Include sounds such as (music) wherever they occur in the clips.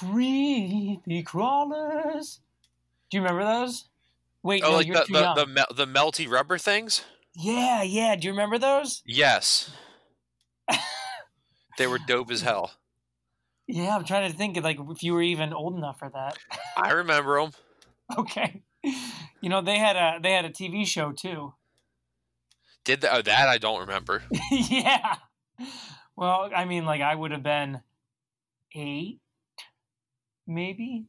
creepy crawlers. Do you remember those? Wait, Oh, no, like the the, the mel- the melty rubber things. Yeah, yeah. Do you remember those? Yes, (laughs) they were dope as hell. Yeah, I'm trying to think of like if you were even old enough for that. I remember them. (laughs) okay. You know they had a they had a TV show too. Did the, oh, that I don't remember. (laughs) yeah. Well, I mean, like I would have been eight, maybe.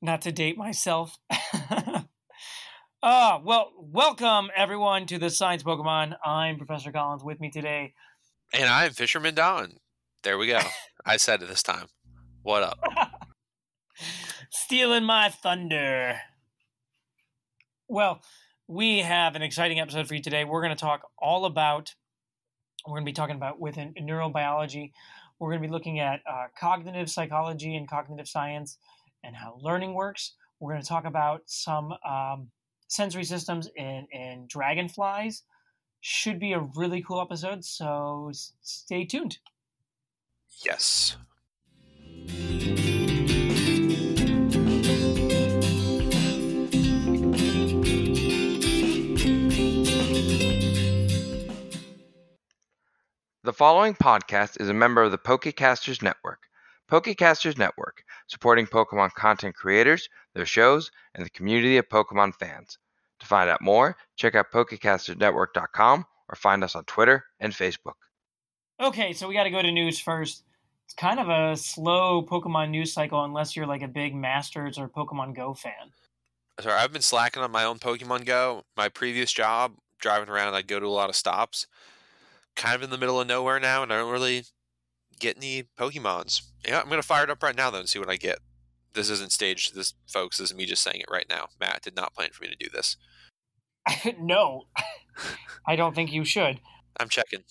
Not to date myself. Ah, well, welcome everyone to the Science Pokemon. I'm Professor Collins. With me today, And I'm Fisherman Don. There we go. I said it this time. What up? (laughs) stealing my thunder. Well, we have an exciting episode for you today. We're going to talk all about, we're going to be talking about within neurobiology. We're going to be looking at uh, cognitive psychology and cognitive science and how learning works. We're going to talk about some um, sensory systems in, in dragonflies. Should be a really cool episode, so stay tuned. Yes. The following podcast is a member of the Pokecasters Network. Pokecasters Network, supporting Pokemon content creators, their shows, and the community of Pokemon fans. To find out more, check out PokecastersNetwork.com or find us on Twitter and Facebook. Okay, so we got to go to news first. It's kind of a slow Pokemon news cycle unless you're like a big Masters or Pokemon Go fan. Sorry, I've been slacking on my own Pokemon Go. My previous job, driving around, I'd go to a lot of stops. Kind of in the middle of nowhere now, and I don't really get any Pokemons. Yeah, I'm gonna fire it up right now though and see what I get. This isn't staged. This, folks, this is me just saying it right now. Matt did not plan for me to do this. (laughs) no, I don't think you should. I'm checking.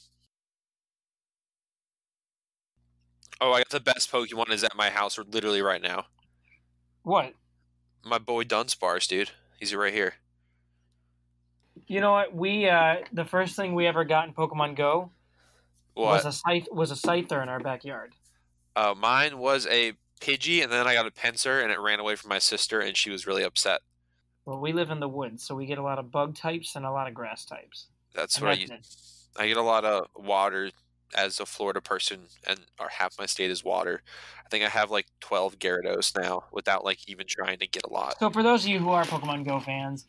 Oh, I got the best Pokemon is at my house literally right now. What? My boy Dunsparce, dude. He's right here. You know what? We uh, the first thing we ever got in Pokemon Go What? was a scythe was a scyther in our backyard. Uh, mine was a Pidgey, and then I got a Pinsir, and it ran away from my sister, and she was really upset. Well, we live in the woods, so we get a lot of bug types and a lot of grass types. That's And what I that's use. it. I get a lot of water as a Florida person, and or half my state is water. I think I have like twelve Gyarados now, without like even trying to get a lot. So for those of you who are Pokemon Go fans,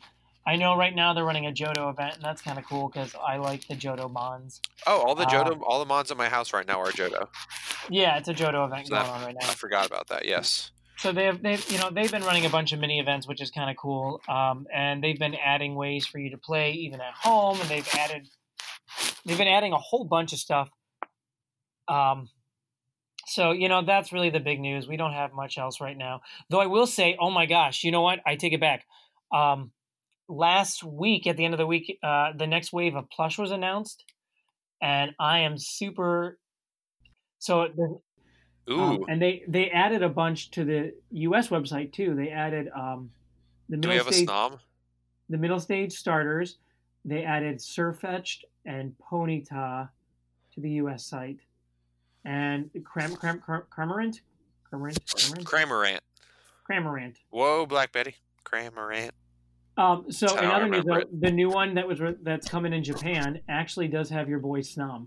I know right now they're running a Johto event, and that's kind of cool because I like the Johto bonds. Oh, all the Uh, Johto, all the mons at my house right now are Johto. Yeah, it's a Johto event So going that- on right now. I forgot about that. Yes. So they've they've you know they've been running a bunch of mini events, which is kind of cool. Um, and they've been adding ways for you to play even at home, and they've added they've been adding a whole bunch of stuff. Um, so you know that's really the big news. We don't have much else right now, though. I will say, oh my gosh, you know what? I take it back. Um, last week, at the end of the week, uh, the next wave of plush was announced, and I am super. So the, Ooh. um, and they they added a bunch to the U.S. website too. They added um, the Do middle we have a stage, the middle stage starters. They added Sirfetch'd and Ponyta to the U.S. site, and Cram Cram Cram Cramorant, Cramorant, Cramorant, Cramorant. Cramorant. Whoa, Black Betty. Cramorant. Um, so in other news, the new one that was re- that's coming in Japan actually does have your boy Snom.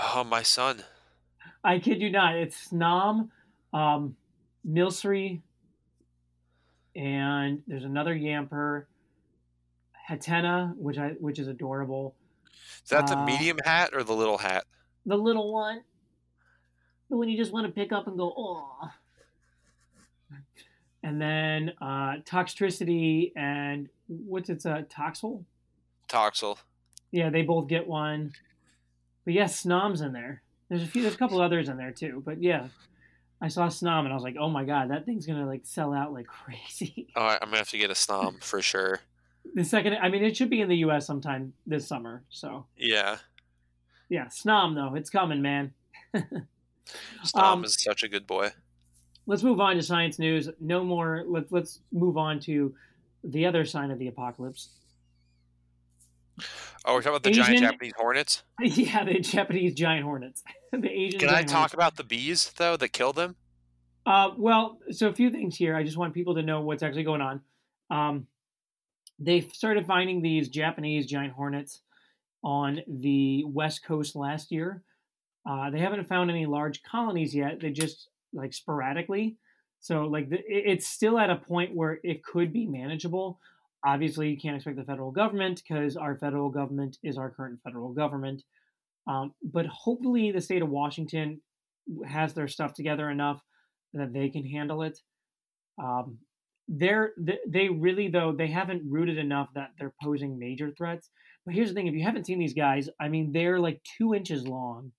Oh, my son. I kid you not. It's Snom, um, Milcery, and there's another Yamper, Hatenna, which I which is adorable. Is that the Uh, medium hat or the little hat? The little one, the one you just want to pick up and go, oh. And then uh, Toxtricity and what's its uh, Toxel? Toxel. Yeah, they both get one. But yeah, Snom's in there. There's a few. There's a couple others in there too. But yeah, I saw Snom and I was like, oh my god, that thing's gonna like sell out like (laughs) crazy. Oh, I'm gonna have to get a snom for sure. The second, I mean, it should be in the U.S. sometime this summer. So Yeah, yeah, Snom though, it's coming, man. (laughs) snom Um, is such a good boy. Let's move on to science news. No more. Let's let's move on to the other sign of the apocalypse. Oh, we're talking about the giant Japanese hornets. (laughs) yeah, the Japanese giant hornets. (laughs) the Asian. Can I talk hornets. about the bees though that killed them? Uh, well, so a few things here. I just want people to know what's actually going on. Um, they started finding these Japanese giant hornets on the west coast last year. Uh, they haven't found any large colonies yet. They just like sporadically. So like the, it's still at a point where it could be manageable. Obviously, you can't expect the federal government because our federal government is our current federal government. Um, but hopefully, the state of Washington has their stuff together enough that they can handle it. Um, they're they really though they haven't rooted enough that they're posing major threats. But here's the thing: if you haven't seen these guys, I mean, they're like two inches long,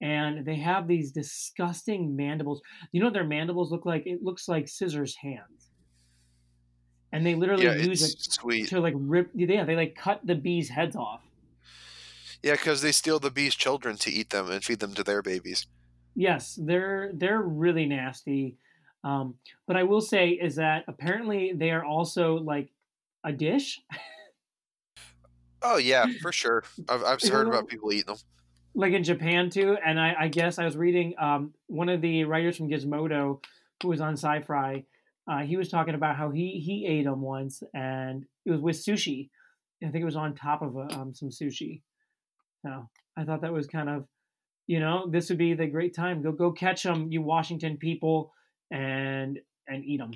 and they have these disgusting mandibles. You know what their mandibles look like? It looks like scissors hands, and they literally Yeah, use it sweet. to like rip. Yeah, they like cut the bees' heads off. Yeah, because they steal the bees' children to eat them and feed them to their babies. Yes, they're they're really nasty. Um, but I will say is that apparently they are also like a dish. Oh yeah, for sure. I've I've (laughs) heard about people eating them. Like in Japan too. And I, I guess I was reading um, one of the writers from Gizmodo who was on Sci-Fi. Uh, he was talking about how he he ate them once, and it was with sushi. I think it was on top of a, um, some sushi. So I thought that was kind of, you know, this would be the great time. Go go catch them, you Washington people, and and eat them.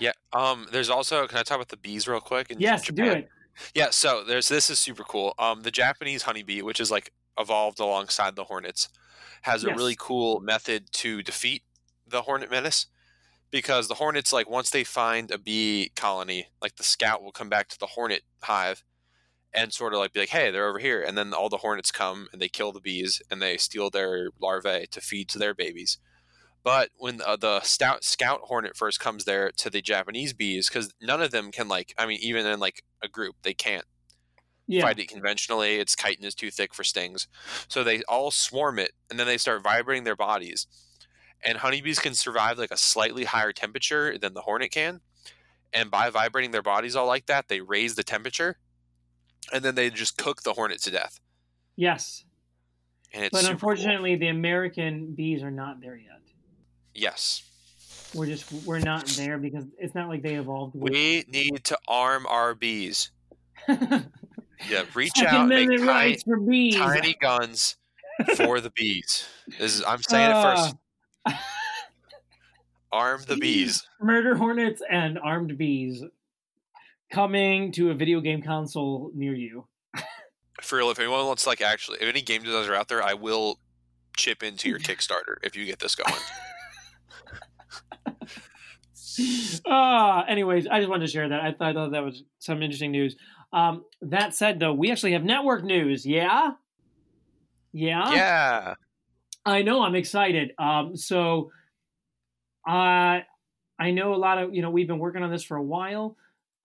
Yeah. Um. There's also. Can I talk about the bees real quick? Yes, do it. Yeah. So there's this is super cool. Um. The Japanese honeybee, which is like evolved alongside the hornets, has a really cool method to defeat the hornet menace. Because the hornets, like once they find a bee colony, like the scout will come back to the hornet hive, and sort of like be like, "Hey, they're over here," and then all the hornets come and they kill the bees and they steal their larvae to feed to their babies. But when uh, the stout scout hornet first comes there to the Japanese bees, because none of them can like, I mean, even in like a group, they can't Yeah. fight it conventionally. Its chitin is too thick for stings, so they all swarm it, and then they start vibrating their bodies. And honeybees can survive like a slightly higher temperature than the hornet can, and by vibrating their bodies all like that, they raise the temperature, and then they just cook the hornet to death. Yes. And it's But super cool. unfortunately, the American bees are not there yet. yes, We're just we're not there because it's not like they evolved. We need to arm our bees. (laughs) Yeah, reach Second out, make tiny, for bees. tiny guns for the bees. This is, I'm saying it Uh, first. (laughs) Arm the bees. Murder hornets and armed bees coming to a video game console near you. For real, if anyone wants like actually, if any game designers are out there, I will chip into your Kickstarter if you get this going. (laughs) Ah, anyways, I just wanted to share that. I thought, I thought that was some interesting news. Um, that said, though, we actually have network news. Yeah, yeah, yeah. I know. I'm excited. Um, so, uh, I know a lot of you know we've been working on this for a while.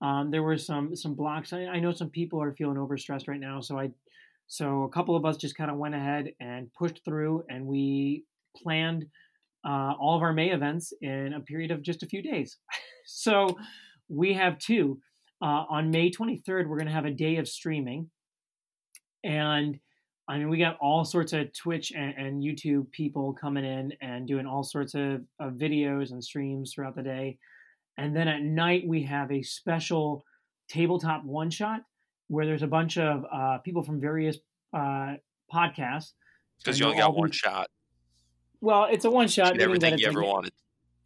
Um, there were some some blocks. I, I know some people are feeling overstressed right now, so I so a couple of us just kind of went ahead and pushed through, and we planned uh, all of our May events in a period of just a few days. (laughs) so we have two. Uh, on May 23rd, we're going to have a day of streaming, and I mean, we got all sorts of Twitch and, and YouTube people coming in and doing all sorts of, of videos and streams throughout the day. And then at night, we have a special tabletop one shot where there's a bunch of uh, people from various uh, podcasts. Because you only got one shot. Well, it's a one shot. Everything you ever like, wanted.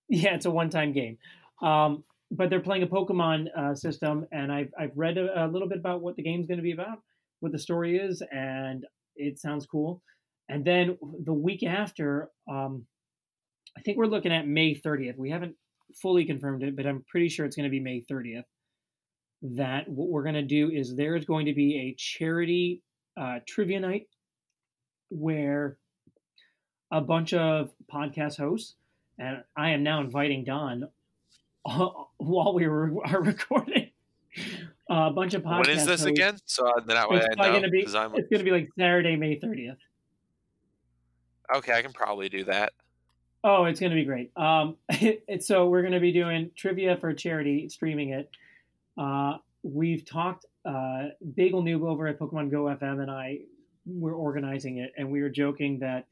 yeah, it's a one-time game. Um, but they're playing a Pokemon uh, system, and I've I've read a, a little bit about what the game's going to be about, what the story is, and it sounds cool. And then the week after, um, I think we're looking at May 30th. We haven't fully confirmed it, but I'm pretty sure it's going to be May 30th. That what we're going to do is there's going to be a charity uh, trivia night where a bunch of podcast hosts, and I am now inviting Don (laughs) while we were, (laughs) are recording. a bunch of podcast When is this hosts. again? So uh, that way It's I know. gonna be. It's gonna be like Saturday, May thirtieth. okay, I can probably do that. Oh, it's gonna be great. Um, (laughs) it's so we're gonna be doing trivia for charity, streaming it. Uh, we've talked. Uh, Bagel Noob over at Pokemon Go FM and I were organizing it, and we were joking that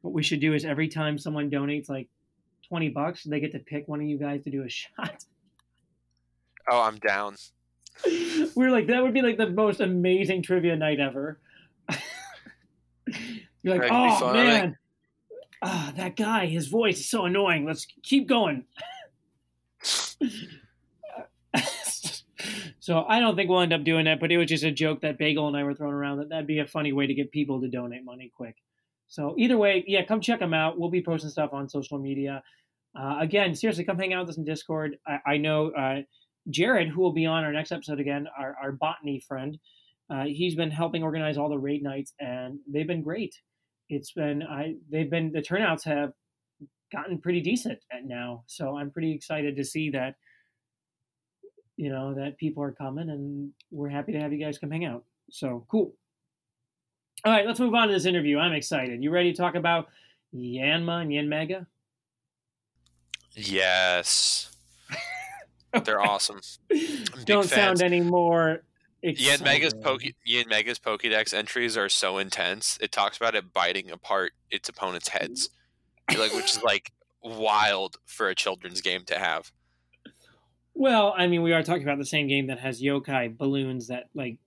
what we should do is every time someone donates like twenty bucks, they get to pick one of you guys to do a (laughs) shot. Oh, I'm down. (laughs) We're like, that would be like the most amazing trivia night ever. (laughs) You're like, That'd oh man, ah, that guy, his voice is so annoying. Let's keep going. so I don't think we'll end up doing that, but it was just a joke that Bagel and I were throwing around that that'd be a funny way to get people to donate money quick. So either way, yeah, come check them out. We'll be posting stuff on social media. Uh, again, seriously, come hang out with us in Discord. I, I know uh, Jared, who will be on our next episode again, our, our botany friend. Uh, he's been helping organize all the raid nights, and they've been great. It's been I they've been the turnouts have gotten pretty decent at now, so I'm pretty excited to see that. You know that people are coming, and we're happy to have you guys come hang out. So cool. All right, let's move on to this interview. I'm excited. You ready to talk about Yanma and Yanmega? Yes. (laughs) They're awesome. Don't fans. sound any more. Yanmega's excited. Poke Yanmega's Pokédex entries are so intense. It talks about it biting apart its opponent's heads, like which is like wild for a children's game to have. Well, I mean, we are talking about the same game that has yokai balloons that like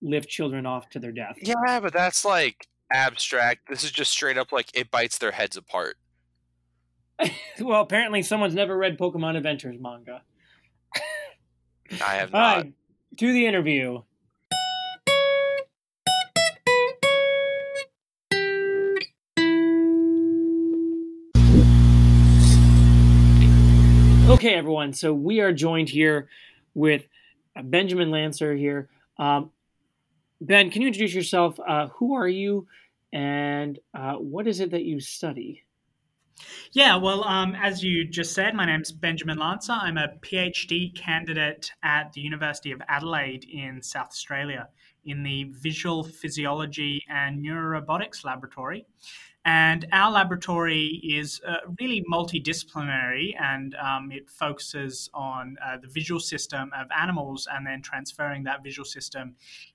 lift children off to their death. Yeah, but that's like abstract. This is just straight up like it bites their heads apart. (laughs) Well, apparently someone's never read Pokemon Adventures manga. (laughs) I have not. right, to the interview. Okay, everyone. So we are joined here with Benjamin Lancer here. Um, ben, can you introduce yourself? Uh, who are you, and uh, what is it that you study? Yeah, well, um, as you just said, my name's Benjamin Lancer. I'm a PhD candidate at the University of Adelaide in South Australia in the Visual Physiology and Neurorobotics Laboratory. And our laboratory is uh, really multidisciplinary and um, it focuses on uh, the visual system of animals and then transferring that visual system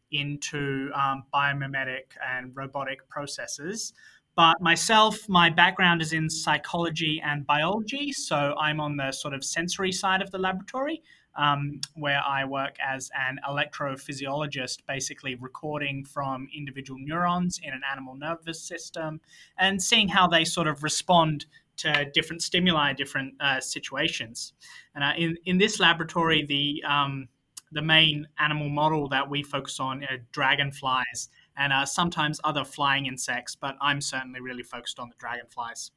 into um, biomimetic and robotic processes. But myself, my background is in psychology and biology. So I'm on the sort of sensory side of the laboratory, um, where I work as an electrophysiologist, basically recording from individual neurons in an animal nervous system and seeing how they sort of respond to different stimuli, different uh, situations. And uh, in, in this laboratory, the um, the main animal model that we focus on are dragonflies and uh, sometimes other flying insects, but I'm certainly really focused on the dragonflies.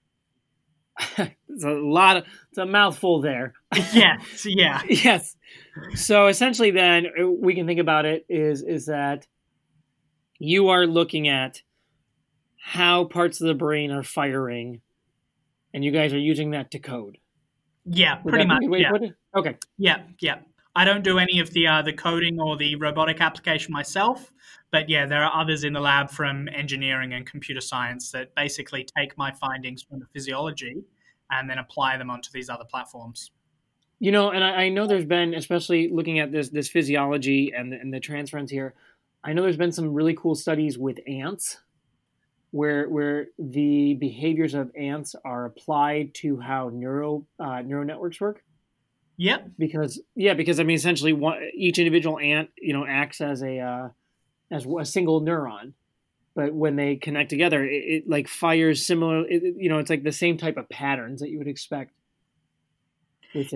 (laughs) It's a lot of, it's a mouthful there. yes, (laughs) yeah, (laughs) yes. So essentially, then uh, we can think about it is is that you are looking at how parts of the brain are firing, and you guys are using that to code. yeah, Would pretty much. be the way to Yeah. Okay. yeah, yeah. I don't do any of the uh, the coding or the robotic application myself, but yeah, there are others in the lab from engineering and computer science that basically take my findings from the physiology and then apply them onto these other platforms. You know, and I, I know there's been, especially looking at this this physiology and the, and the transference here. I know there's been some really cool studies with ants, where where the behaviors of ants are applied to how neural uh, neural networks work. Yep. because yeah because i mean essentially one, each individual ant you know acts as a uh, as a single neuron but when they connect together it, it like fires similar it, you know it's like the same type of patterns that you would expect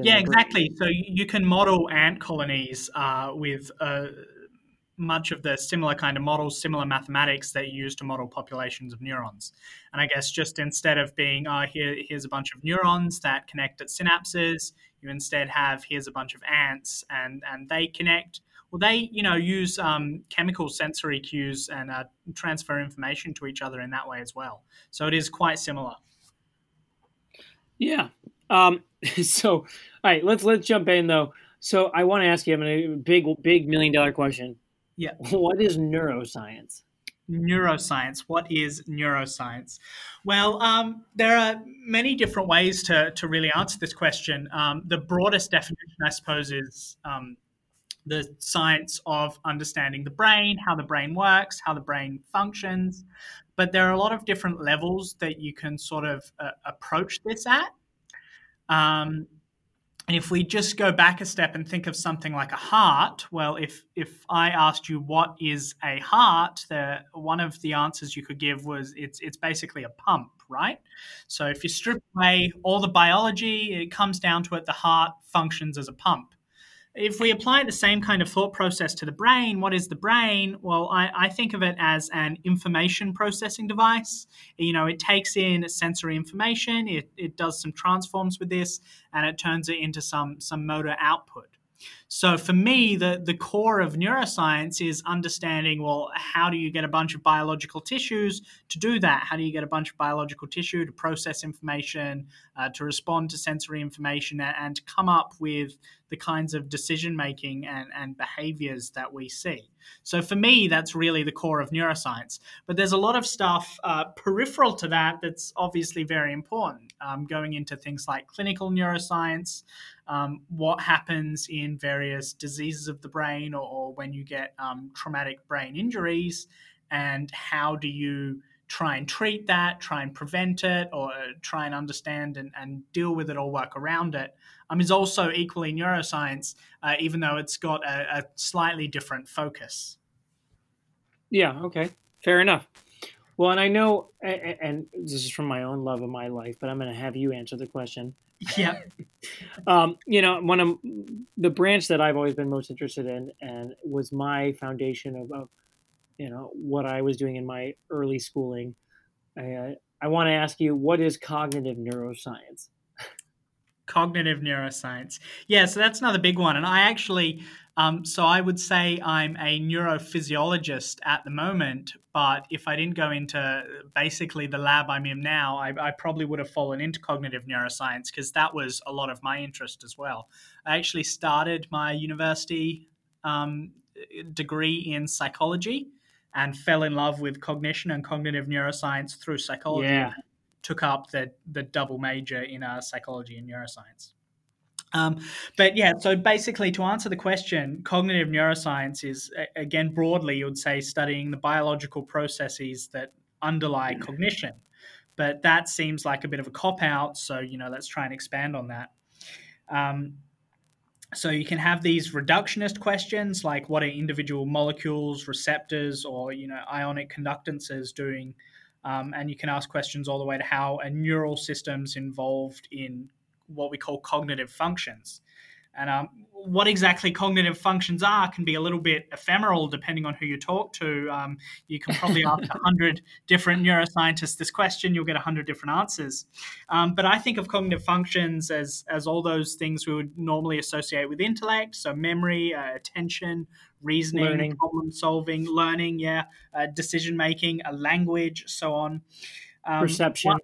Yeah, exactly. So you you can model ant colonies uh, with uh, much of the similar kind of models, similar mathematics that you use to model populations of neurons. And I guess just instead of being, oh, here, here's a bunch of neurons that connect at synapses, you instead have here's a bunch of ants and, and they connect. Well, they, you know, use um, chemical sensory cues and uh, transfer information to each other in that way as well. So it is quite similar. yeah um (laughs) so all right let's let's jump in though so i want to ask you I mean, a big big million dollar question Yeah. what is neuroscience neuroscience. What is neuroscience? Well, um, there are many different ways to, to really answer this question. Um, the broadest definition, I suppose, is um, the science of understanding the brain, how the brain works, how the brain functions. But there are a lot of different levels that you can sort of uh, approach this at. Um, and if we just go back a step and think of something like a heart, well, if if I asked you what is a heart, the one of the answers you could give was it's it's basically a pump, right? So if you strip away all the biology, it comes down to it the heart functions as a pump if we apply the same kind of thought process to the brain, what is the brain? Well, I, I, think of it as an information processing device. You know, it takes in sensory information, it, it does some transforms with this, and it turns it into some, some motor output. So for me, the, the core of neuroscience is understanding well, how do you get a bunch of biological tissues to do that? How do you get a bunch of biological tissue to process information, uh, to respond to sensory information, and, and come up with the kinds of decision making and, and behaviors that we see? So for me, that's really the core of neuroscience. But there's a lot of stuff uh, peripheral to that that's obviously very important, um, going into things like clinical neuroscience, um, what happens in various diseases of the brain or, or when you get um, traumatic brain injuries, and how do you try and treat that, try and prevent it, or try and understand and, and deal with it or work around it, um, is also equally neuroscience, uh, even though it's got a, a slightly different focus. Yeah, okay. Fair enough. Well, and I know, and this is from my own love of my life, but I'm going to have you answer the question. Yeah. (laughs) um, you know, one of the branch that I've always been most interested in, and was my foundation of, of you know, what I was doing in my early schooling. I, I want to ask you, what is cognitive neuroscience? Cognitive neuroscience. Yeah, so that's another big one. And I actually, um, so I would say I'm a neurophysiologist at the moment, but if I didn't go into basically the lab I'm in now, I, I probably would have fallen into cognitive neuroscience because that was a lot of my interest as well. I actually started my university um, degree in psychology and fell in love with cognition and cognitive neuroscience through psychology. Yeah took up the the double major in uh, psychology and neuroscience. Um, but yeah, so basically, to answer the question, cognitive neuroscience is again broadly, you would say, studying the biological processes that underlie cognition. But that seems like a bit of a cop out. So you know, let's try and expand on that. Um, so you can have these reductionist questions like what are individual molecules, receptors, or you know ionic conductances doing um, and you can ask questions all the way to how a neural system's involved in what we call cognitive functions. And um, what exactly cognitive functions are can be a little bit ephemeral depending on who you talk to. Um, you can probably (laughs) ask 100 different neuroscientists this question, you'll get 100 different answers. Um, but I think of cognitive functions as, as all those things we would normally associate with intellect, so memory, uh, attention, reasoning, learning. problem solving, learning, yeah, uh, decision making, a language, so on. Um, Perception. One,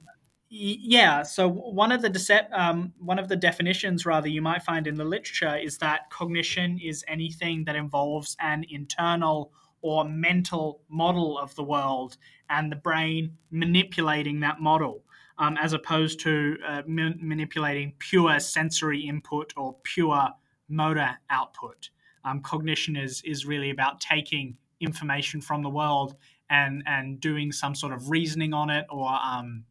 yeah. So one of the um, one of the definitions, rather, you might find in the literature is that cognition is anything that involves an internal or mental model of the world and the brain manipulating that model, um, as opposed to uh, ma- manipulating pure sensory input or pure motor output. Um, cognition is is really about taking information from the world and and doing some sort of reasoning on it or um,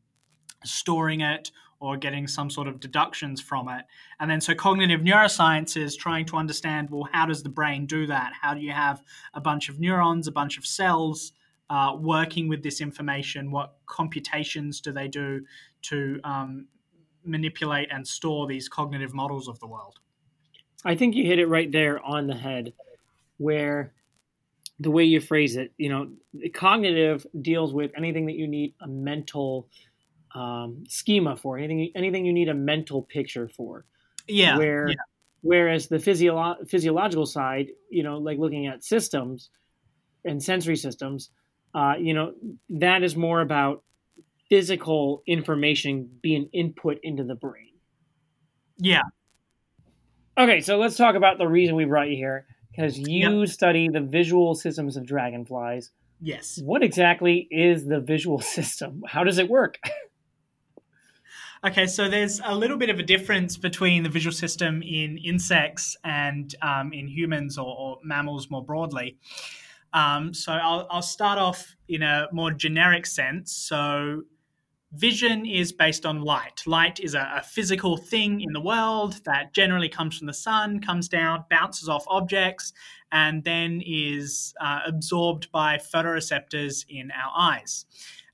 storing it or getting some sort of deductions from it. And then so cognitive neuroscience is trying to understand well, how does the brain do that? How do you have a bunch of neurons, a bunch of cells uh, working with this information? What computations do they do to um, manipulate and store these cognitive models of the world? I think you hit it right there on the head where the way you phrase it, you know, cognitive deals with anything that you need a mental um, schema for anything anything you need a mental picture for. Yeah. Where yeah. whereas the physio- physiological side, you know, like looking at systems and sensory systems, uh, you know, that is more about physical information being input into the brain. Yeah. Okay, so let's talk about the reason we brought you here because you yep. study the visual systems of dragonflies. Yes. What exactly is the visual (laughs) system? How does it work? (laughs) Okay, so there's a little bit of a difference between the visual system in insects and um, in humans or, or, mammals more broadly. Um, so I'll, I'll start off in a more generic sense. So vision is based on light. Light is a, a, physical thing in the world that generally comes from the sun, comes down, bounces off objects, and then is uh, absorbed by photoreceptors in our eyes.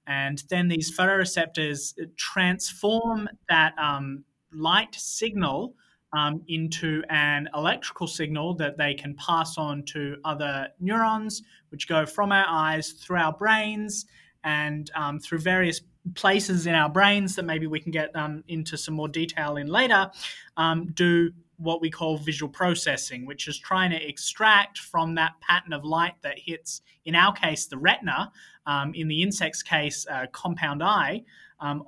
And then these photoreceptors transform that um, light signal um, into an electrical signal that they can pass on to other neurons, which go from our eyes through our brains and um, through various places in our brains that maybe we can get um, into some more detail in later, um, do what we call visual processing, which is trying to extract from that pattern of light that hits, in our case, the retina, um, in the insect's case, uh, compound eye, um,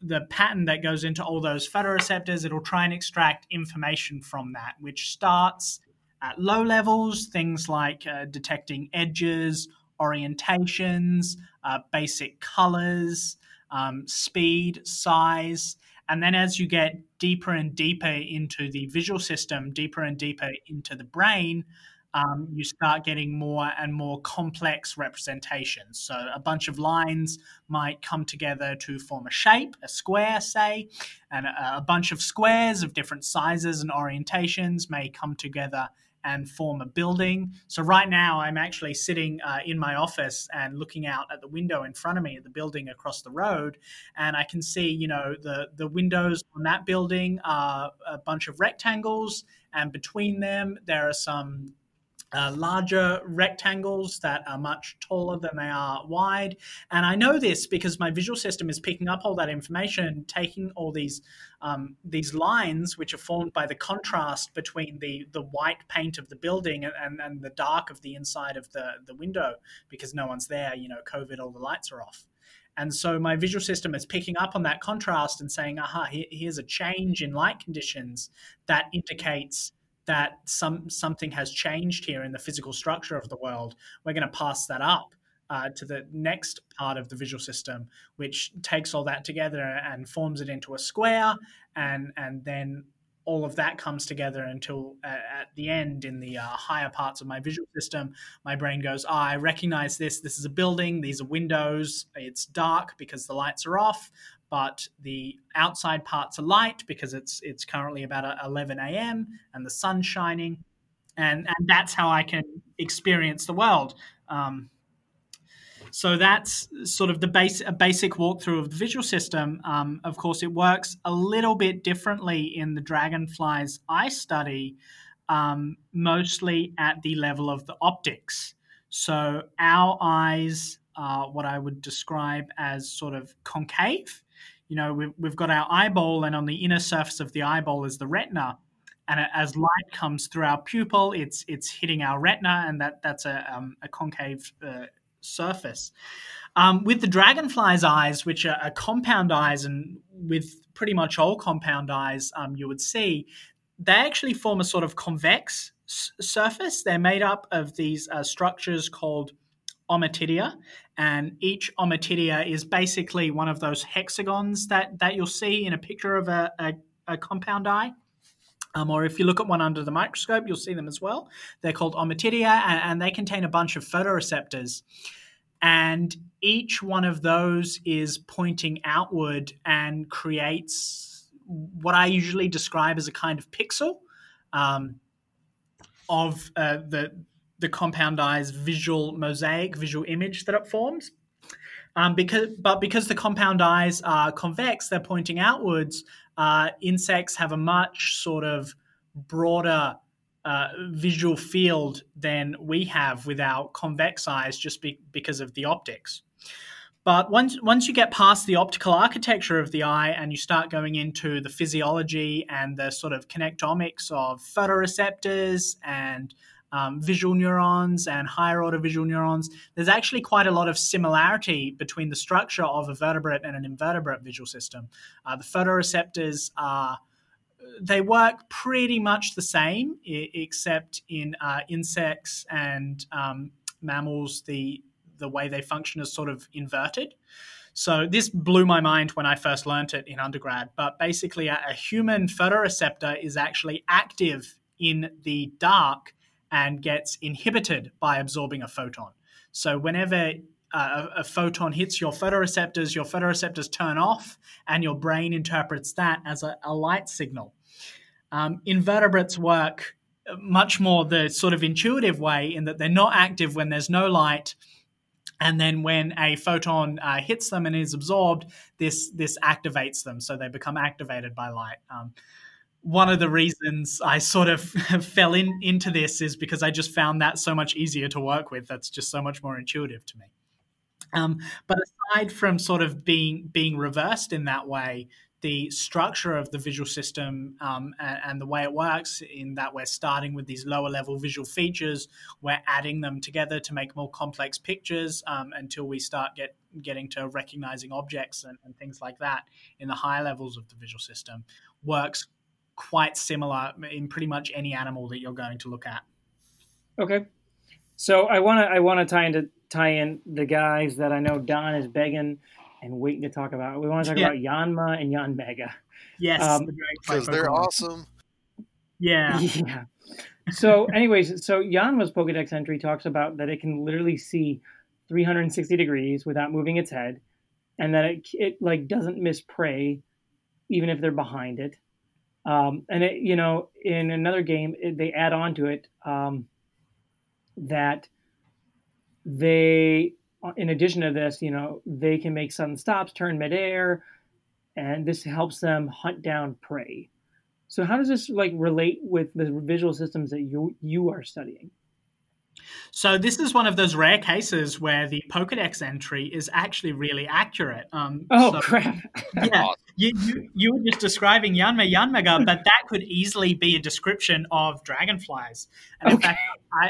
the pattern that goes into all those photoreceptors, it'll try and extract information from that, which starts at low levels, things like uh, detecting edges, orientations, uh, basic colors, um, speed, size. And then as you get deeper and deeper into the visual system, deeper and deeper into the brain, um, you start getting more and more complex representations. So a bunch of lines might come together to form a shape, a square, say, and a, a bunch of squares of different sizes and orientations may come together and form a building. So right now, I'm actually sitting uh, in my office and looking out at the window in front of me at the building across the road, and I can see, you know, the the windows on that building are a bunch of rectangles, and between them there are some uh, larger rectangles that are much taller than they are wide. And I know this because my visual system is picking up all that information, taking all these um, these lines, which are formed by the contrast between the the white paint of the building and, and, and the dark of the inside of the, the window, because no one's there. You know, COVID, all the lights are off. And so my visual system is picking up on that contrast and saying, aha, here's a change in light conditions that indicates that some something has changed here in the physical structure of the world, we're going to pass that up uh, to the next part of the visual system, which takes all that together and forms it into a square, and and then all of that comes together until uh, at the end in the uh, higher parts of my visual system. My brain goes oh, i recognize this. This is a building. These are windows. It's dark because the lights are off but the outside parts are light because it's it's currently about 11 a.m. and the sun's shining, and and that's how I can experience the world. Um, so that's sort of the base a basic walkthrough of the visual system. Um, of course, it works a little bit differently in the dragonflies I study, um, mostly at the level of the optics. So our eyes are what I would describe as sort of concave you know, we've, we've got our eyeball, and on the inner surface of the eyeball is the retina. And as light comes through our pupil, it's it's hitting our retina, and that that's a, um, a concave uh, surface. Um, with the dragonfly's eyes, which are, are, compound eyes, and with pretty much all compound eyes, um, you would see they actually form a sort of convex s- surface. They're made up of these uh, structures called ommatidia, and each ommatidia is basically one of those hexagons that, that you'll see in a picture of a, a, a compound eye. Um, or if you look at one under the microscope, you'll see them as well. They're called ommatidia, and, and they contain a bunch of photoreceptors. And each one of those is pointing outward and creates what I usually describe as a kind of pixel um, of uh, the the compound eye's visual mosaic, visual image that it forms. Um, because, but because the compound eyes are convex, they're pointing outwards. Uh, insects have a much sort of broader uh, visual field than we have with our convex eyes, just be, because of the optics. But once once you get past the optical architecture of the eye and you start going into the physiology and the sort of connectomics of photoreceptors and um, visual neurons and higher order visual neurons, there's actually quite a lot of similarity between the structure of a vertebrate and an invertebrate visual system. Uh, the photoreceptors are they work pretty much the same, except in uh, insects and um, mammals, the the way they function is sort of inverted. So this blew my mind when I first learnt it in undergrad. But basically, a, a human photoreceptor is actually active in the dark and gets inhibited by absorbing a photon. So whenever uh, a, photon hits your photoreceptors, your photoreceptors turn off, and your brain interprets that as a, a light signal. Um, invertebrates work much more the sort of intuitive way in that they're not active when there's no light. And then when a photon uh, hits them and is absorbed, this this activates them, so they become activated by light. Um, one of the reasons I sort of (laughs) fell in into this is because I just found that so much easier to work with. That's just so much more intuitive to me. Um, but aside from sort of being being reversed in that way, the structure of the visual system um, and, and, the way it works, in that we're starting with these lower level visual features, we're adding them together to make more complex pictures um, until we start get getting to recognizing objects and, and things like that in the higher levels of the visual system. Works quite similar in pretty much any animal that you're going to look at. Okay. So I want to I want to tie into tie in the guys that I know Don is begging and waiting to talk about. We want to talk yeah. about Yanma and Yanmega. Yes, um, because they're awesome. Yeah. (laughs) Yeah. So, anyways, so Yanma's Pokedex entry talks about that it can literally see 360 degrees without moving its head, and that it it like doesn't miss prey, even if they're behind it. Um, and it, you know, in another game, it, they add on to it um, that they, in addition to this, you know, they can make sudden stops, turn midair, and this helps them hunt down prey. So, how does this like relate with the visual systems that you you are studying? So this is one of those rare cases where the Pokedex entry is actually really accurate. Um, oh so, crap! (laughs) yeah, you, you, you were just describing Yanma Yanmega, but that could easily be a description of dragonflies. And okay. in fact,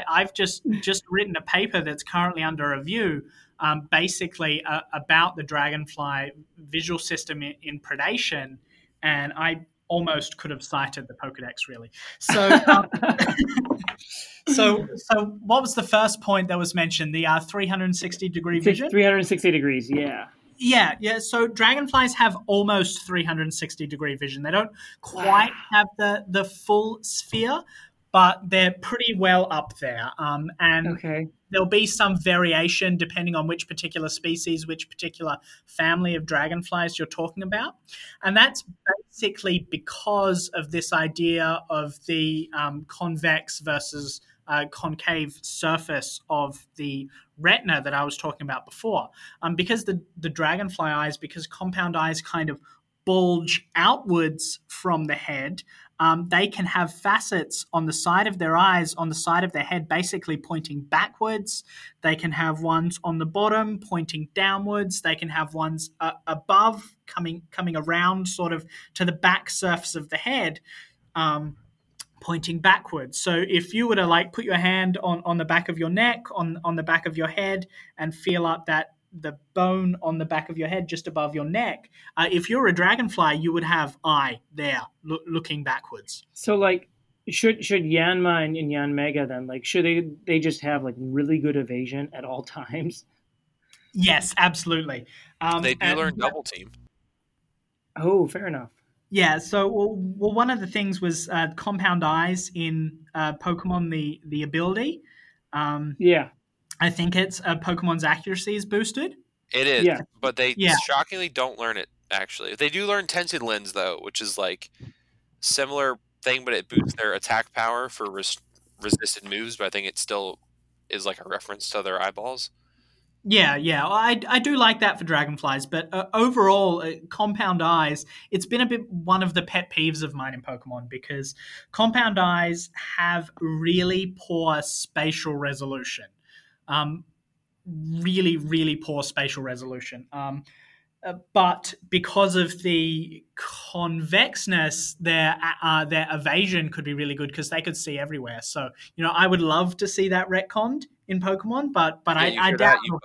I, have just just written a paper that's currently under review, um, basically uh, about the dragonfly visual system in, in predation, and I almost could have cited the Pokedex really. So, um, (laughs) so, so what was the first point that was mentioned? The uh, 360 degree vision. 360 degrees, yeah. Yeah, yeah. So dragonflies have almost 360 degree vision. They don't quite wow. have the the full sphere, but they're pretty well up there. Um, and okay. There'll be some variation depending on which particular species, which particular family of dragonflies you're talking about. And that's basically because of this idea of the um, convex versus uh, concave surface of the retina that I was talking about before. Um, because the, the dragonfly eyes, because compound eyes kind of bulge outwards from the head, um, they can have facets on the side of their eyes, on the side of their head, basically pointing backwards. They can have ones on the bottom pointing downwards. They can have ones uh, above coming coming around, sort of to the back surface of the head. Um, pointing backwards. So if you were to like put your hand on, on the back of your neck, on, on the back of your head, and feel up that the bone on the back of your head just above your neck, uh, if you're a dragonfly, you would have eye there lo- looking backwards. So like should should Yanma and, and Yanmega then like should they they just have like really good evasion at all (laughs) times? Yes, absolutely. Um, they do and, learn double team. Oh, fair enough. Yeah, so well, well, one of the things was uh, compound eyes in uh, Pokemon the the ability. Um, yeah, I think it's uh, Pokemon's accuracy is boosted. It is, yeah. but they yeah. shockingly don't learn it. Actually, they do learn Tinted Lens though, which is like similar thing, but it boosts their attack power for res- resisted moves. But I think it still is like a reference to their eyeballs. Yeah, yeah, I, I do like that for dragonflies, but uh, overall, uh, compound eyes, it's been a bit one of the pet peeves of mine in Pokemon because compound eyes have really poor spatial resolution. Um, really, really poor spatial resolution. Um, uh, but because of the convexness, their uh, their evasion could be really good because they could see everywhere. So you know, I would love to see that retconned in Pokemon, but but yeah, I, I doubt you,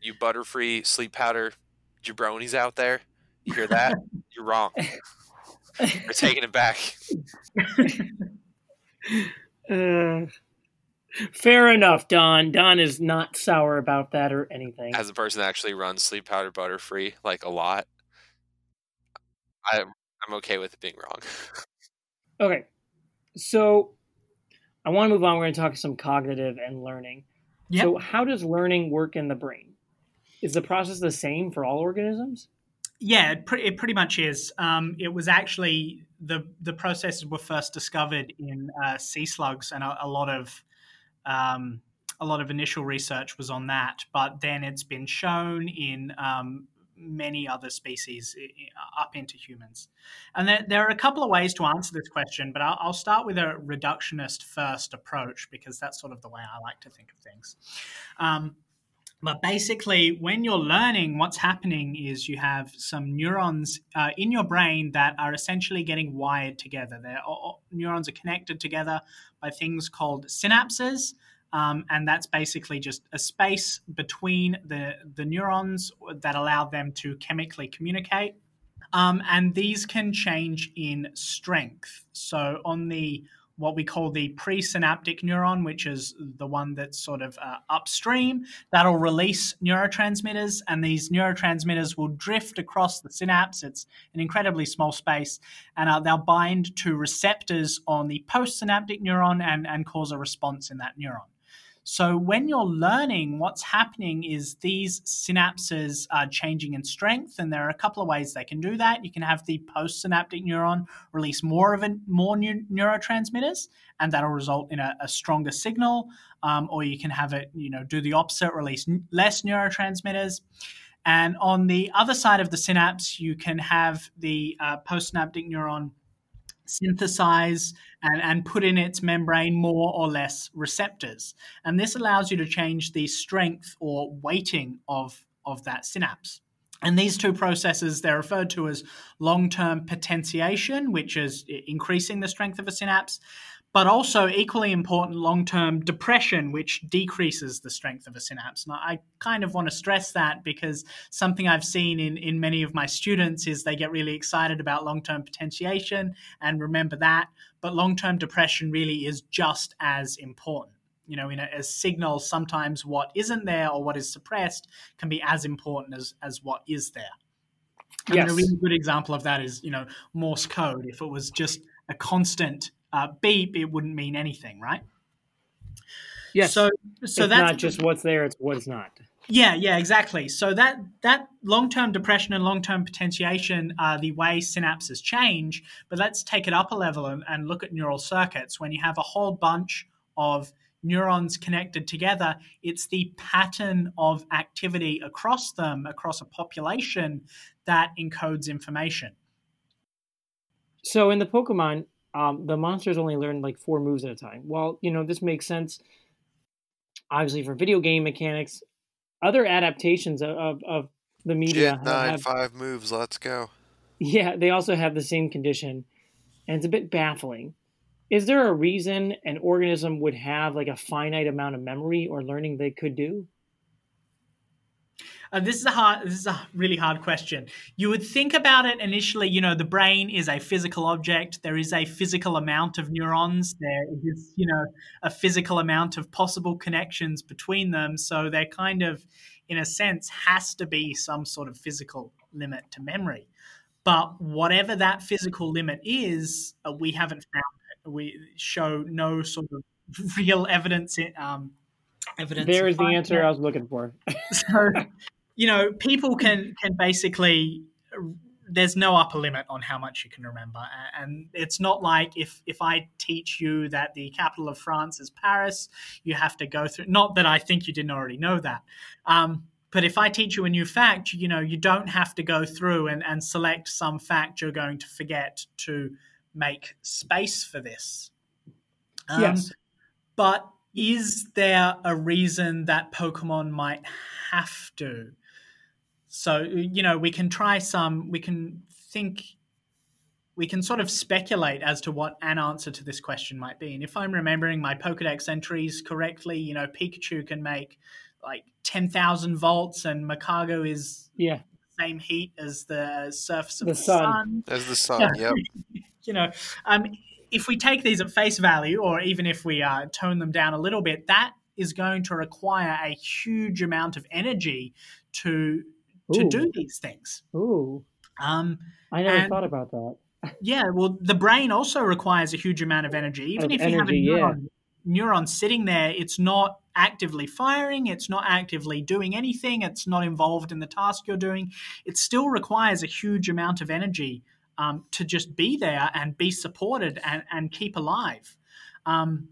you butterfree sleep powder jabronis out there. You hear that? (laughs) You're wrong. We're taking it back. (laughs) uh, Fair enough, Don. Don is not sour about that or anything. As a person that actually runs sleep powder Butterfree like a lot, I I'm okay with it being wrong. (laughs) Okay, so I want to move on. We're going to talk some cognitive and learning. Yep. So, how does learning work in the brain? Is the process the same for all organisms? Yeah, it, pre- it pretty much is. Um, it was actually the the processes were first discovered in uh, sea slugs, and a, a lot of um, a lot of initial research was on that. But then it's been shown in um, many other species up into humans. And there, there, are a couple of ways to answer this question, but I'll, I'll, start with a reductionist first approach because that's sort of the way I like to think of things. Um, but basically, when you're learning, what's happening is you have some neurons uh, in your brain that are essentially getting wired together. Neurons are connected together by things called synapses. Um, and that's basically just a space between the, the neurons that allow them to chemically communicate. Um, and these can change in strength. So on the what we call the presynaptic neuron, which is the one that's sort of uh, upstream, that'll release neurotransmitters, and these neurotransmitters will drift across the synapse. It's an incredibly small space, and uh, they'll bind to receptors on the postsynaptic neuron and, and cause a response in that neuron. So when you're learning, what's happening is these synapses are changing in strength, and there are a couple of ways they can do that. You can have the postsynaptic neuron release more of a, more new, neurotransmitters, and that'll result in a, a stronger signal. Um, or you can have it, you know, do the opposite, release n- less neurotransmitters. And on the other side of the synapse, you can have the uh, postsynaptic neuron synthesize and, and put in its membrane more or less receptors. And this allows you to change the strength or weighting of, of that synapse. And these two processes, they're referred to as long term potentiation, which is increasing the strength of a synapse, but also equally important long term depression, which decreases the strength of a synapse. And I kind of want to stress that because something I've seen in, in many of my students is they get really excited about long term potentiation and remember that. But long term depression really is just as important. You know, in a, a signal, sometimes what isn't there or what is suppressed can be as important as, as what is there. I yes. mean, a really good example of that is, you know, Morse code. If it was just a constant uh, beep, it wouldn't mean anything, right? Yes. So, so it's that's not just what's there; it's what's not. Yeah, yeah, exactly. So that that long-term depression and long-term potentiation are the way synapses change. But let's take it up a level and, and look at neural circuits. When you have a whole bunch of neurons connected together, it's the pattern of activity across them, across a population, that encodes information. So in the Pokemon, um, the monsters only learn like four moves at a time. Well, you know, this makes sense, obviously, for video game mechanics. Other adaptations of, of, of the media. Jet nine, have, five moves, let's go. Yeah, they also have the same condition, and it's a bit baffling. Is there a reason an organism would have like a finite amount of memory or learning they could do? Uh, this is a hard. This is a really hard question. You would think about it initially. You know, the brain is a physical object. There is a physical amount of neurons. There is, you know, a physical amount of possible connections between them. So there kind of, in a sense, has to be some sort of physical limit to memory. But whatever that physical limit is, uh, we haven't found it. We show no sort of (laughs) real evidence. In, um, evidence. There is the answer I was looking for. (laughs) so, you know, people can can basically there's no upper limit on how much you can remember. And it's not like if if i teach you that the capital of france is paris you have to go through not that i think you didn't already know that. Um, but if i teach you a new fact you know you don't have to go through and, and select some fact you're going to forget to make space for this. Um, yes. but is there a reason that pokemon might have to so, you know, we can try some, we can think, we can sort of speculate as to what an answer to this question might be. And if I'm remembering my Pokedex entries correctly, you know, Pikachu can make like 10,000 volts and Magcargo is yeah same heat as the surface of the, the sun. sun. As the sun, yep. (laughs) you know, um, if we take these at face value, or even if we uh, tone them down a little bit, that is going to require a huge amount of energy to to do these things. Ooh, Um, I never And- thought about that. (laughs) yeah, well, the brain also requires a huge amount of energy. Even Of if you have a energy, yeah. neuron, neuron sitting there, it's not actively firing, it's not actively doing anything, it's not involved in the task you're doing. It still requires a huge amount of energy um, to just be there and be supported and, and keep alive. Um,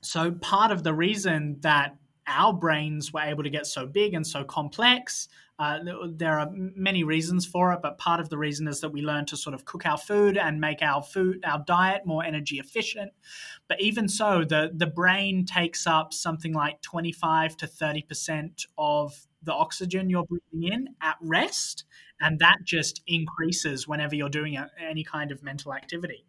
so, part of the reason that our brains were able to get so big and so complex. Uh, there are many reasons for it, but part of the reason is that we learn to sort of cook our food and make our food, our diet more energy efficient. But even so, the the brain takes up something like twenty five to thirty percent of the oxygen you're breathing in at rest, and that just increases whenever you're doing a, any kind of mental activity.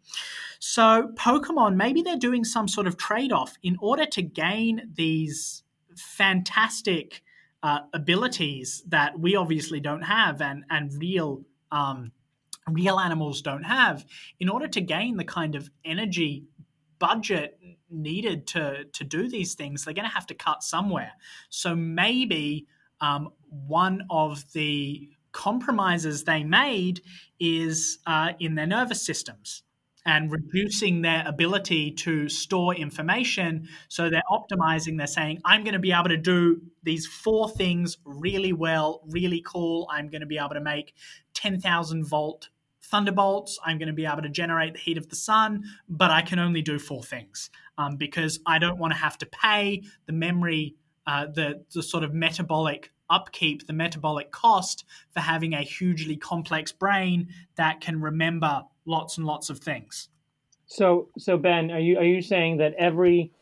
So, Pokemon, maybe they're doing some sort of trade off in order to gain these fantastic uh, abilities that we obviously don't have and, and real. Um, real animals don't have in order to gain the kind of energy budget needed to to do these things they're going to have to cut somewhere so maybe um, one of the compromises they made is uh, in their nervous systems and reducing their ability to store information. So they're optimizing, they're saying, I'm going to be able to do these four things really well, really cool. I'm going to be able to make 10,000 volt thunderbolts. I'm going to be able to generate the heat of the sun, but I can only do four things um, because I don't want to have to pay the memory, uh, the, the sort of metabolic upkeep, the metabolic cost for having a hugely complex brain that can remember lots and lots of things. So, so Ben, are you are you saying that every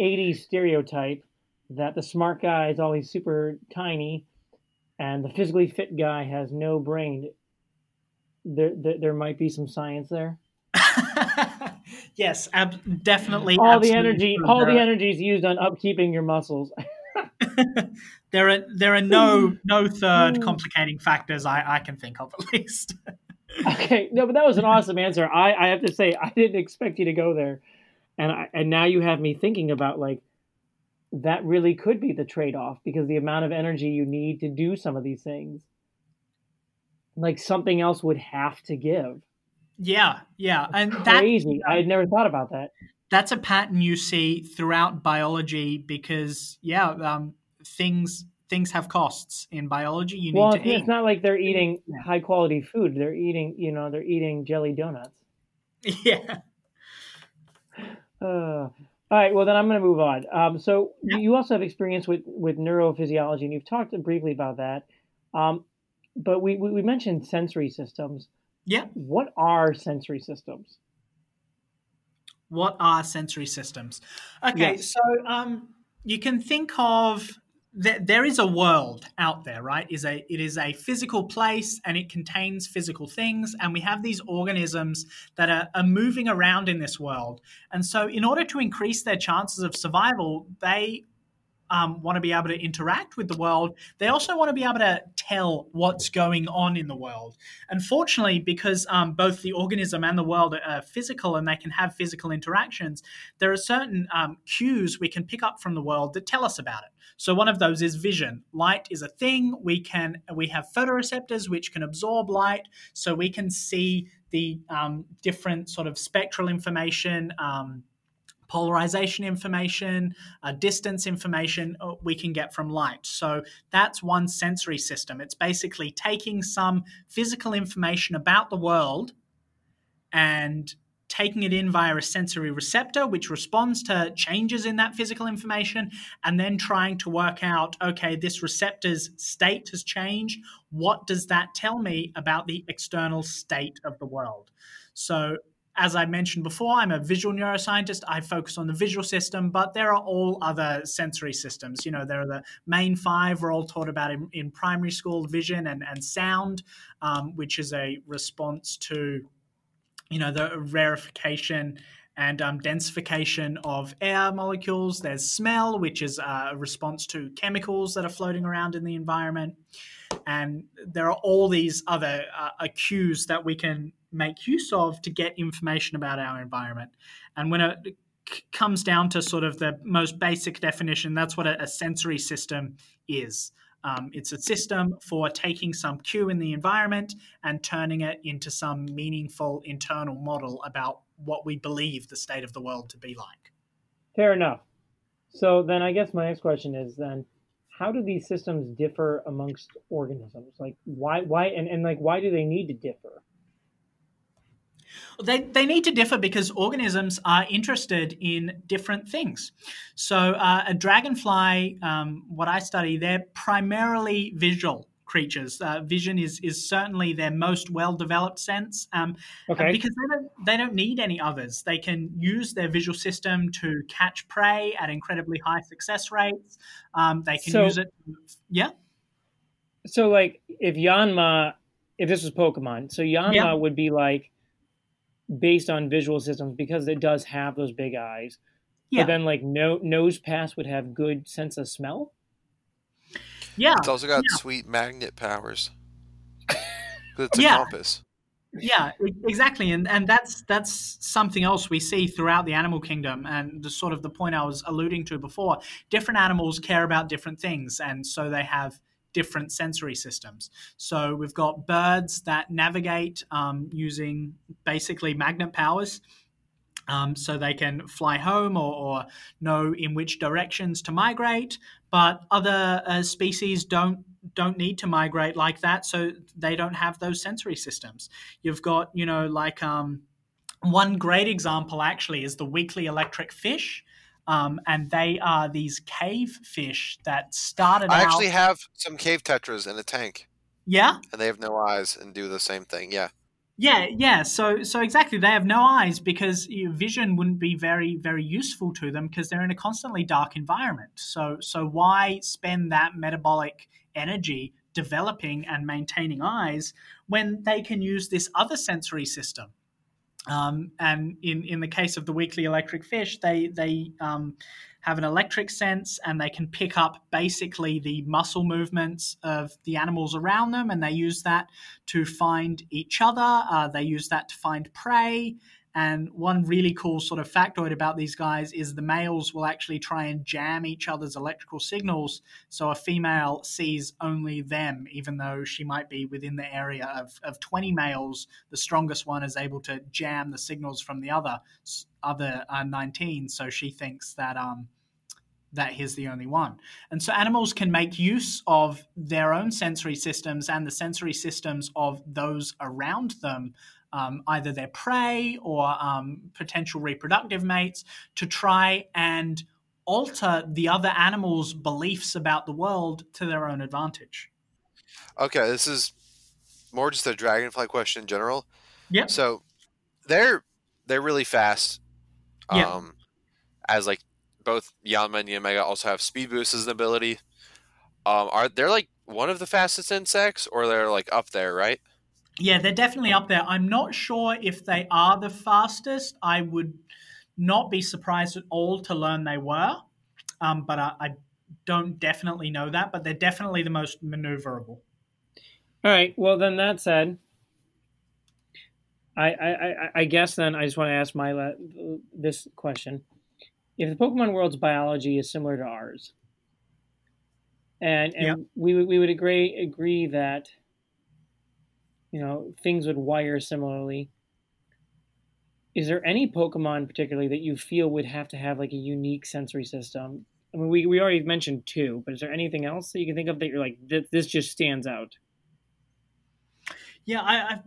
'80s stereotype that the smart guy is always super tiny, and the physically fit guy has no brain? There, there, there might be some science there. (laughs) yes, ab- definitely. All the energy, true. all There the energy is used on upkeeping your muscles. (laughs) (laughs) there are there are no no third complicating factors I, I can think of at least. Okay, no, but that was an awesome answer. I, I have to say, I didn't expect you to go there, and I, and now you have me thinking about like that really could be the trade off because the amount of energy you need to do some of these things, like something else would have to give. yeah, yeah, and that Crazy! I had never thought about that. that's a pattern you see throughout biology because yeah, um, things things have costs in biology. You need Well, to it's, eat. it's not like they're eating Yeah. high quality food. They're eating, you know, they're eating jelly donuts. (laughs) Yeah. Uh, all right. Well, then I'm going to move on. Um, so Yeah. you also have experience with with neurophysiology, and you've talked briefly about that. Um, but we, we we mentioned sensory systems. Yeah. What are sensory systems? What are sensory systems? Okay, Yes. so um, you can think of that there is a world out there, right? Is a it is a physical place and it contains physical things, and we have these organisms that are, are moving around in this world. And so, in order to increase their chances of survival, they um, want to be able to interact with the world. They also want to be able to tell what's going on in the world. Unfortunately, because um, both the organism and the world are physical and they can have physical interactions, there are certain um, cues we can pick up from the world that tell us about it. So one of those is vision. Light is a thing. We can we have photoreceptors which can absorb light, so we can see the um, different sort of spectral information. Polarization information, uh, distance information uh, we can get from light. So that's one sensory system. It's basically taking some physical information about the world and taking it in via a sensory receptor, which responds to changes in that physical information, and then trying to work out okay, this receptor's state has changed. What does that tell me about the external state of the world? So, as I mentioned before, I'm a visual neuroscientist. I focus on the visual system, but there are all other sensory systems. You know, there are the main five we're all taught about in, in primary school vision and, and sound, um, which is a response to, you know, the rarefication and um, densification of air molecules. There's smell, which is a response to chemicals that are floating around in the environment. And there are all these other uh, cues that we can make use of to get information about our environment. And when it comes down to sort of the most basic definition, that's what a, sensory system is. Um, it's a system for taking some cue in the environment and turning it into some meaningful internal model about what we believe the state of the world to be like. Fair enough. So then I guess my next question is then how do these systems differ amongst organisms? Like why why and, and like why do they need to differ? They, they need to differ because organisms are interested in different things. So, uh, a dragonfly, um, what I study, they're primarily visual creatures. Uh, vision is is certainly their most well developed sense. Um, okay. Because they don't they don't need any others. They can use their visual system to catch prey at incredibly high success rates. Um, they can so, use it. Yeah. So, like, if Yanma, if this was Pokemon, so Yanma yeah. would be like based on visual systems because it does have those big eyes. Yeah. But then like no Nosepass would have good sense of smell. Yeah. It's also got yeah. sweet magnet powers. (laughs) it's a yeah. compass. Yeah, exactly, and and that's that's something else we see throughout the animal kingdom, and the sort of the point I was alluding to before. Different animals care about different things, and so they have different sensory systems. So we've got birds that navigate um, using basically magnet powers. Um, so they can fly home or, or, know in which directions to migrate. But other uh, species don't don't need to migrate like that, so they don't have those sensory systems. You've got you know like um, one great example actually is the weakly electric fish. Um, and they are these cave fish that started. I actually have some cave tetras in a tank. Yeah, and they have no eyes and do the same thing. Yeah. Yeah, yeah. So, so exactly, they have no eyes because vision wouldn't be very, very useful to them because they're in a constantly dark environment. So, so why spend that metabolic energy developing and maintaining eyes when they can use this other sensory system? Um, and in, in the case of the weakly electric fish, they they um, have an electric sense and they can pick up basically the muscle movements of the animals around them, and they use that to find each other. Uh, they use that to find prey, and one really cool sort of factoid about these guys is the males will actually try and jam each other's electrical signals. So a female sees only them, even though she might be within the area of, of 20 males. The strongest one is able to jam the signals from the other other uh, 19. So she thinks that um, that he's the only one. And so animals can make use of their own sensory systems and the sensory systems of those around them um, either their prey or um, potential reproductive mates to try and alter the other animals' beliefs about the world to their own advantage. Okay, this is more just a dragonfly question in general. Yeah. So they're they're really fast. Um, yeah. As like both Yanma and Yanmega also have speed boosts as an ability. Um, are they're like one of the fastest insects, or they're like up there, right? Yeah, they're definitely up there. I'm not sure if they are the fastest. I would not be surprised at all to learn they were, um, but I, I, don't definitely know that. But they're definitely the most maneuverable. All right. Well, then that said, I I, I guess then I just want to ask my this question: If the Pokemon world's biology is similar to ours, and and yeah. we we would agree agree that you know things would wire similarly is there any pokemon particularly that you feel would have to have like a unique sensory system i mean we, we already mentioned two but is there anything else that you can think of that you're like this just stands out yeah i, I...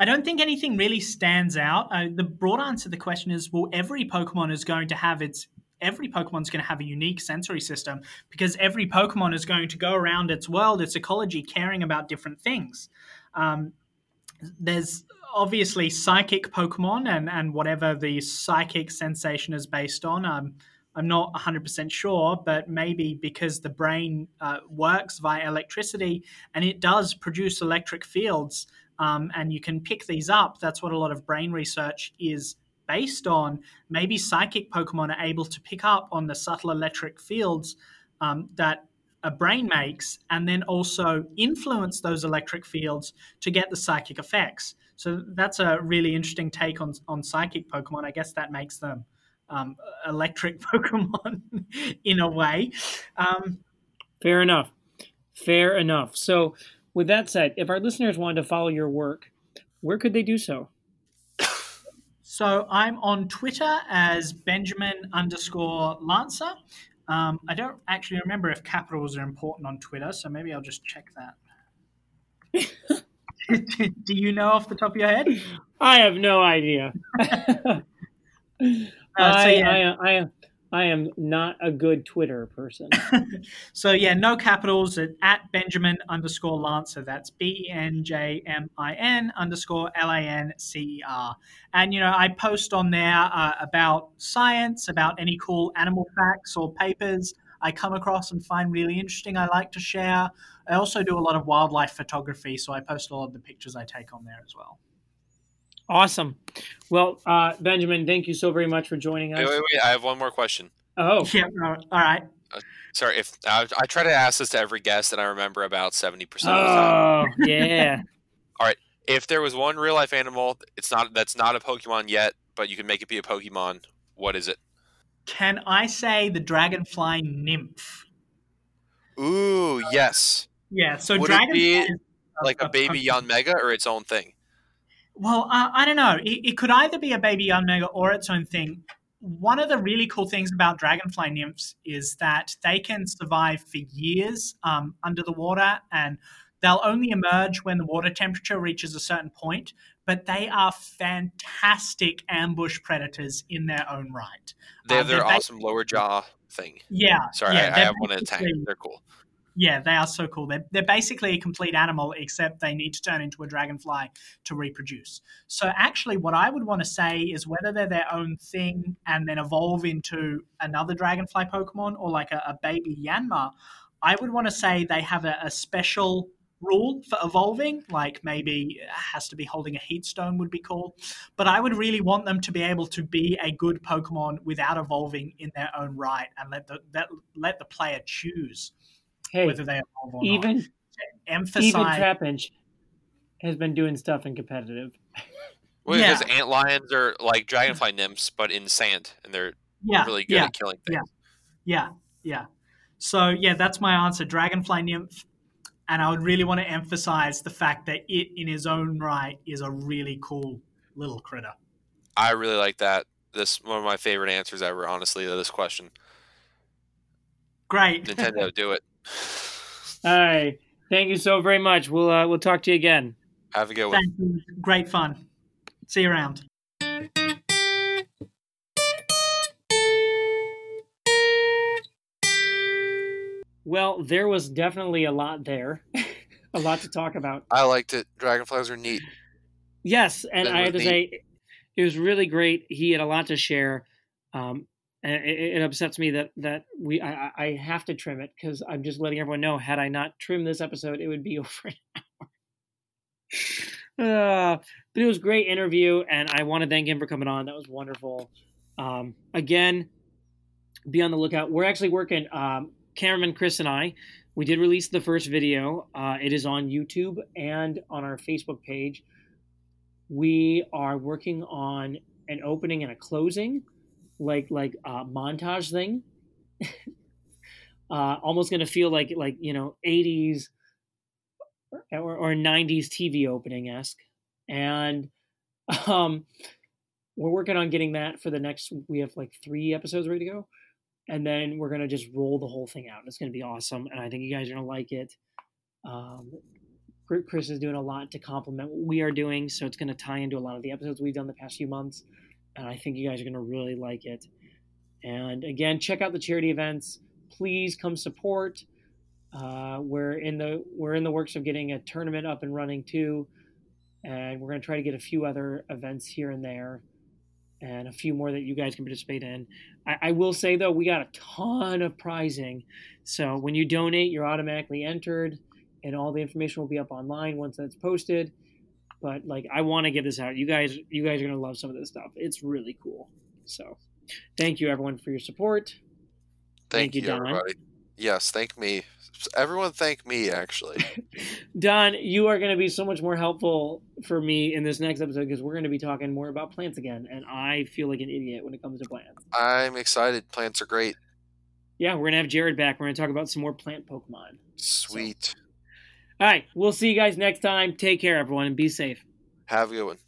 I don't think anything really stands out. Uh, the broad answer to the question is well, every Pokemon is going to have its every Pokemon is going to have a unique sensory system because every Pokemon is going to go around its world, its ecology, caring about different things. Um, there's obviously psychic Pokemon and, and whatever the psychic sensation is based on. Um, I'm not 100% sure, but maybe because the brain uh, works via electricity and it does produce electric fields, um, and you can pick these up. That's what a lot of brain research is based on. Maybe psychic Pokemon are able to pick up on the subtle electric fields um, that a brain makes and then also influence those electric fields to get the psychic effects. So that's a really interesting take on on psychic Pokemon. I guess that makes them um, electric (laughs) Pokemon in a way. Um, Fair enough. Fair enough. So, with that said, if our listeners wanted to follow your work, where could they do so? (coughs) So I'm on Twitter as Benjamin underscore Lancer. Um, I don't actually remember if capitals are important on Twitter, so maybe I'll just check that. (laughs) (laughs) Do you know off the top of your head? I have no idea. (laughs) Uh, so yeah. I, I, I am not a good Twitter person. (laughs) So yeah, no capitals at, at Benjamin underscore Lancer. That's B E N J M I N underscore L A N C E R. And you know, I post on there uh, about science, about any cool animal facts or papers I come across and find really interesting. I like to share. I also do a lot of wildlife photography, so I post a lot of the pictures I take on there as well. Awesome. Well, uh, Benjamin, thank you so very much for joining us. Wait, wait, wait. I have one more question. Oh, Yeah. All right. Sorry, if I, I try to ask this to every guest, and I remember about seventy percent of the time. oh, (laughs) yeah. All right. If there was one real life animal, it's not that's not a Pokemon yet, but you can make it be a Pokemon. What is it? Can I say the dragonfly nymph? Ooh, yes. Yeah. So Would it be is Like a baby Yanmega or its own thing. Well, uh, I don't know. It, it could either be a baby Yanmega or its own thing. One of the really cool things about dragonfly nymphs is that they can survive for years um, under the water and they'll only emerge when the water temperature reaches a certain point, but they are fantastic ambush predators in their own right. They have Um, their awesome lower jaw thing. Yeah. Sorry, yeah, I, I have one in a tank. They're cool. Yeah, they are so cool. They're, they're basically a complete animal, except they need to turn into a dragonfly to reproduce. So, actually, what I would want to say is whether they're their own thing and then evolve into another dragonfly Pokemon or like a, a baby Yanma, I would want to say they have a, a special rule for evolving, like maybe it has to be holding a heat stone would be cool. But I would really want them to be able to be a good Pokemon without evolving in their own right and let the let, let the player choose Hey, whether they evolve or not. even Emphasize, even Trapinch has been doing stuff in competitive. (laughs) Well, Yeah. because ant lions are like dragonfly nymphs, but in sand, and they're yeah, really good yeah, at killing things. Yeah, yeah, yeah. So yeah, that's my answer. Dragonfly nymph, and I would really want to emphasize the fact that it, in his own right, is a really cool little critter. I really like that. This one of my favorite answers ever, honestly, to this question. Great. Nintendo, do it. All right. Thank you so very much. We'll uh, we'll talk to you again. Have a good one. Thank you. Great fun. See you around. Well, there was definitely a lot there, (laughs) a lot to talk about. I liked it. Dragonflies are neat. Yes, and I have to was say, it was really great. He had a lot to share. Um, and it, it upsets me that that we I, I- have to trim it because I'm just letting everyone know. Had I not trimmed this episode, it would be (laughs) over an hour. Uh, but it was great interview, and I want to thank him for coming on. That was wonderful. Um, again, be on the lookout. We're actually working. Um, cameraman Chris and I. We did release the first video. Uh, it is on YouTube and on our Facebook page. We are working on an opening and a closing, like like a montage thing. uh, almost gonna feel like like you know 80s or, or 90s TV opening esque, and um, we're working on getting that for the next. We have like three episodes ready to go, and then we're gonna just roll the whole thing out. It's gonna be awesome, and I think you guys are gonna like it. Um, Chris- Chris is doing a lot to complement what we are doing, so it's going to tie into a lot of the episodes we've done the past few months, and I think you guys are going to really like it. And again, check out the charity events. Please come support. Uh, we're in the we're in the works of getting a tournament up and running too, and we're going to try to get a few other events here and there, and a few more that you guys can participate in. I, I will say though, we got a ton of prizing, so when you donate, you're automatically entered and all the information will be up online once that's posted. But like, I want to get this out. You guys, you guys are gonna love some of this stuff. It's really cool. So, thank you everyone for your support. Thank, Thank you, Don. everybody. Yes, thank me. Everyone thank me, actually. (laughs) Don, you are going to be so much more helpful for me in this next episode because we're going to be talking more about plants again, and I feel like an idiot when it comes to plants. I'm excited. Plants are great. Yeah, we're going to have Jared back. We're going to talk about some more plant Pokemon. Sweet. All right, we'll see you guys next time. Take care, everyone, and be safe. Have a good one.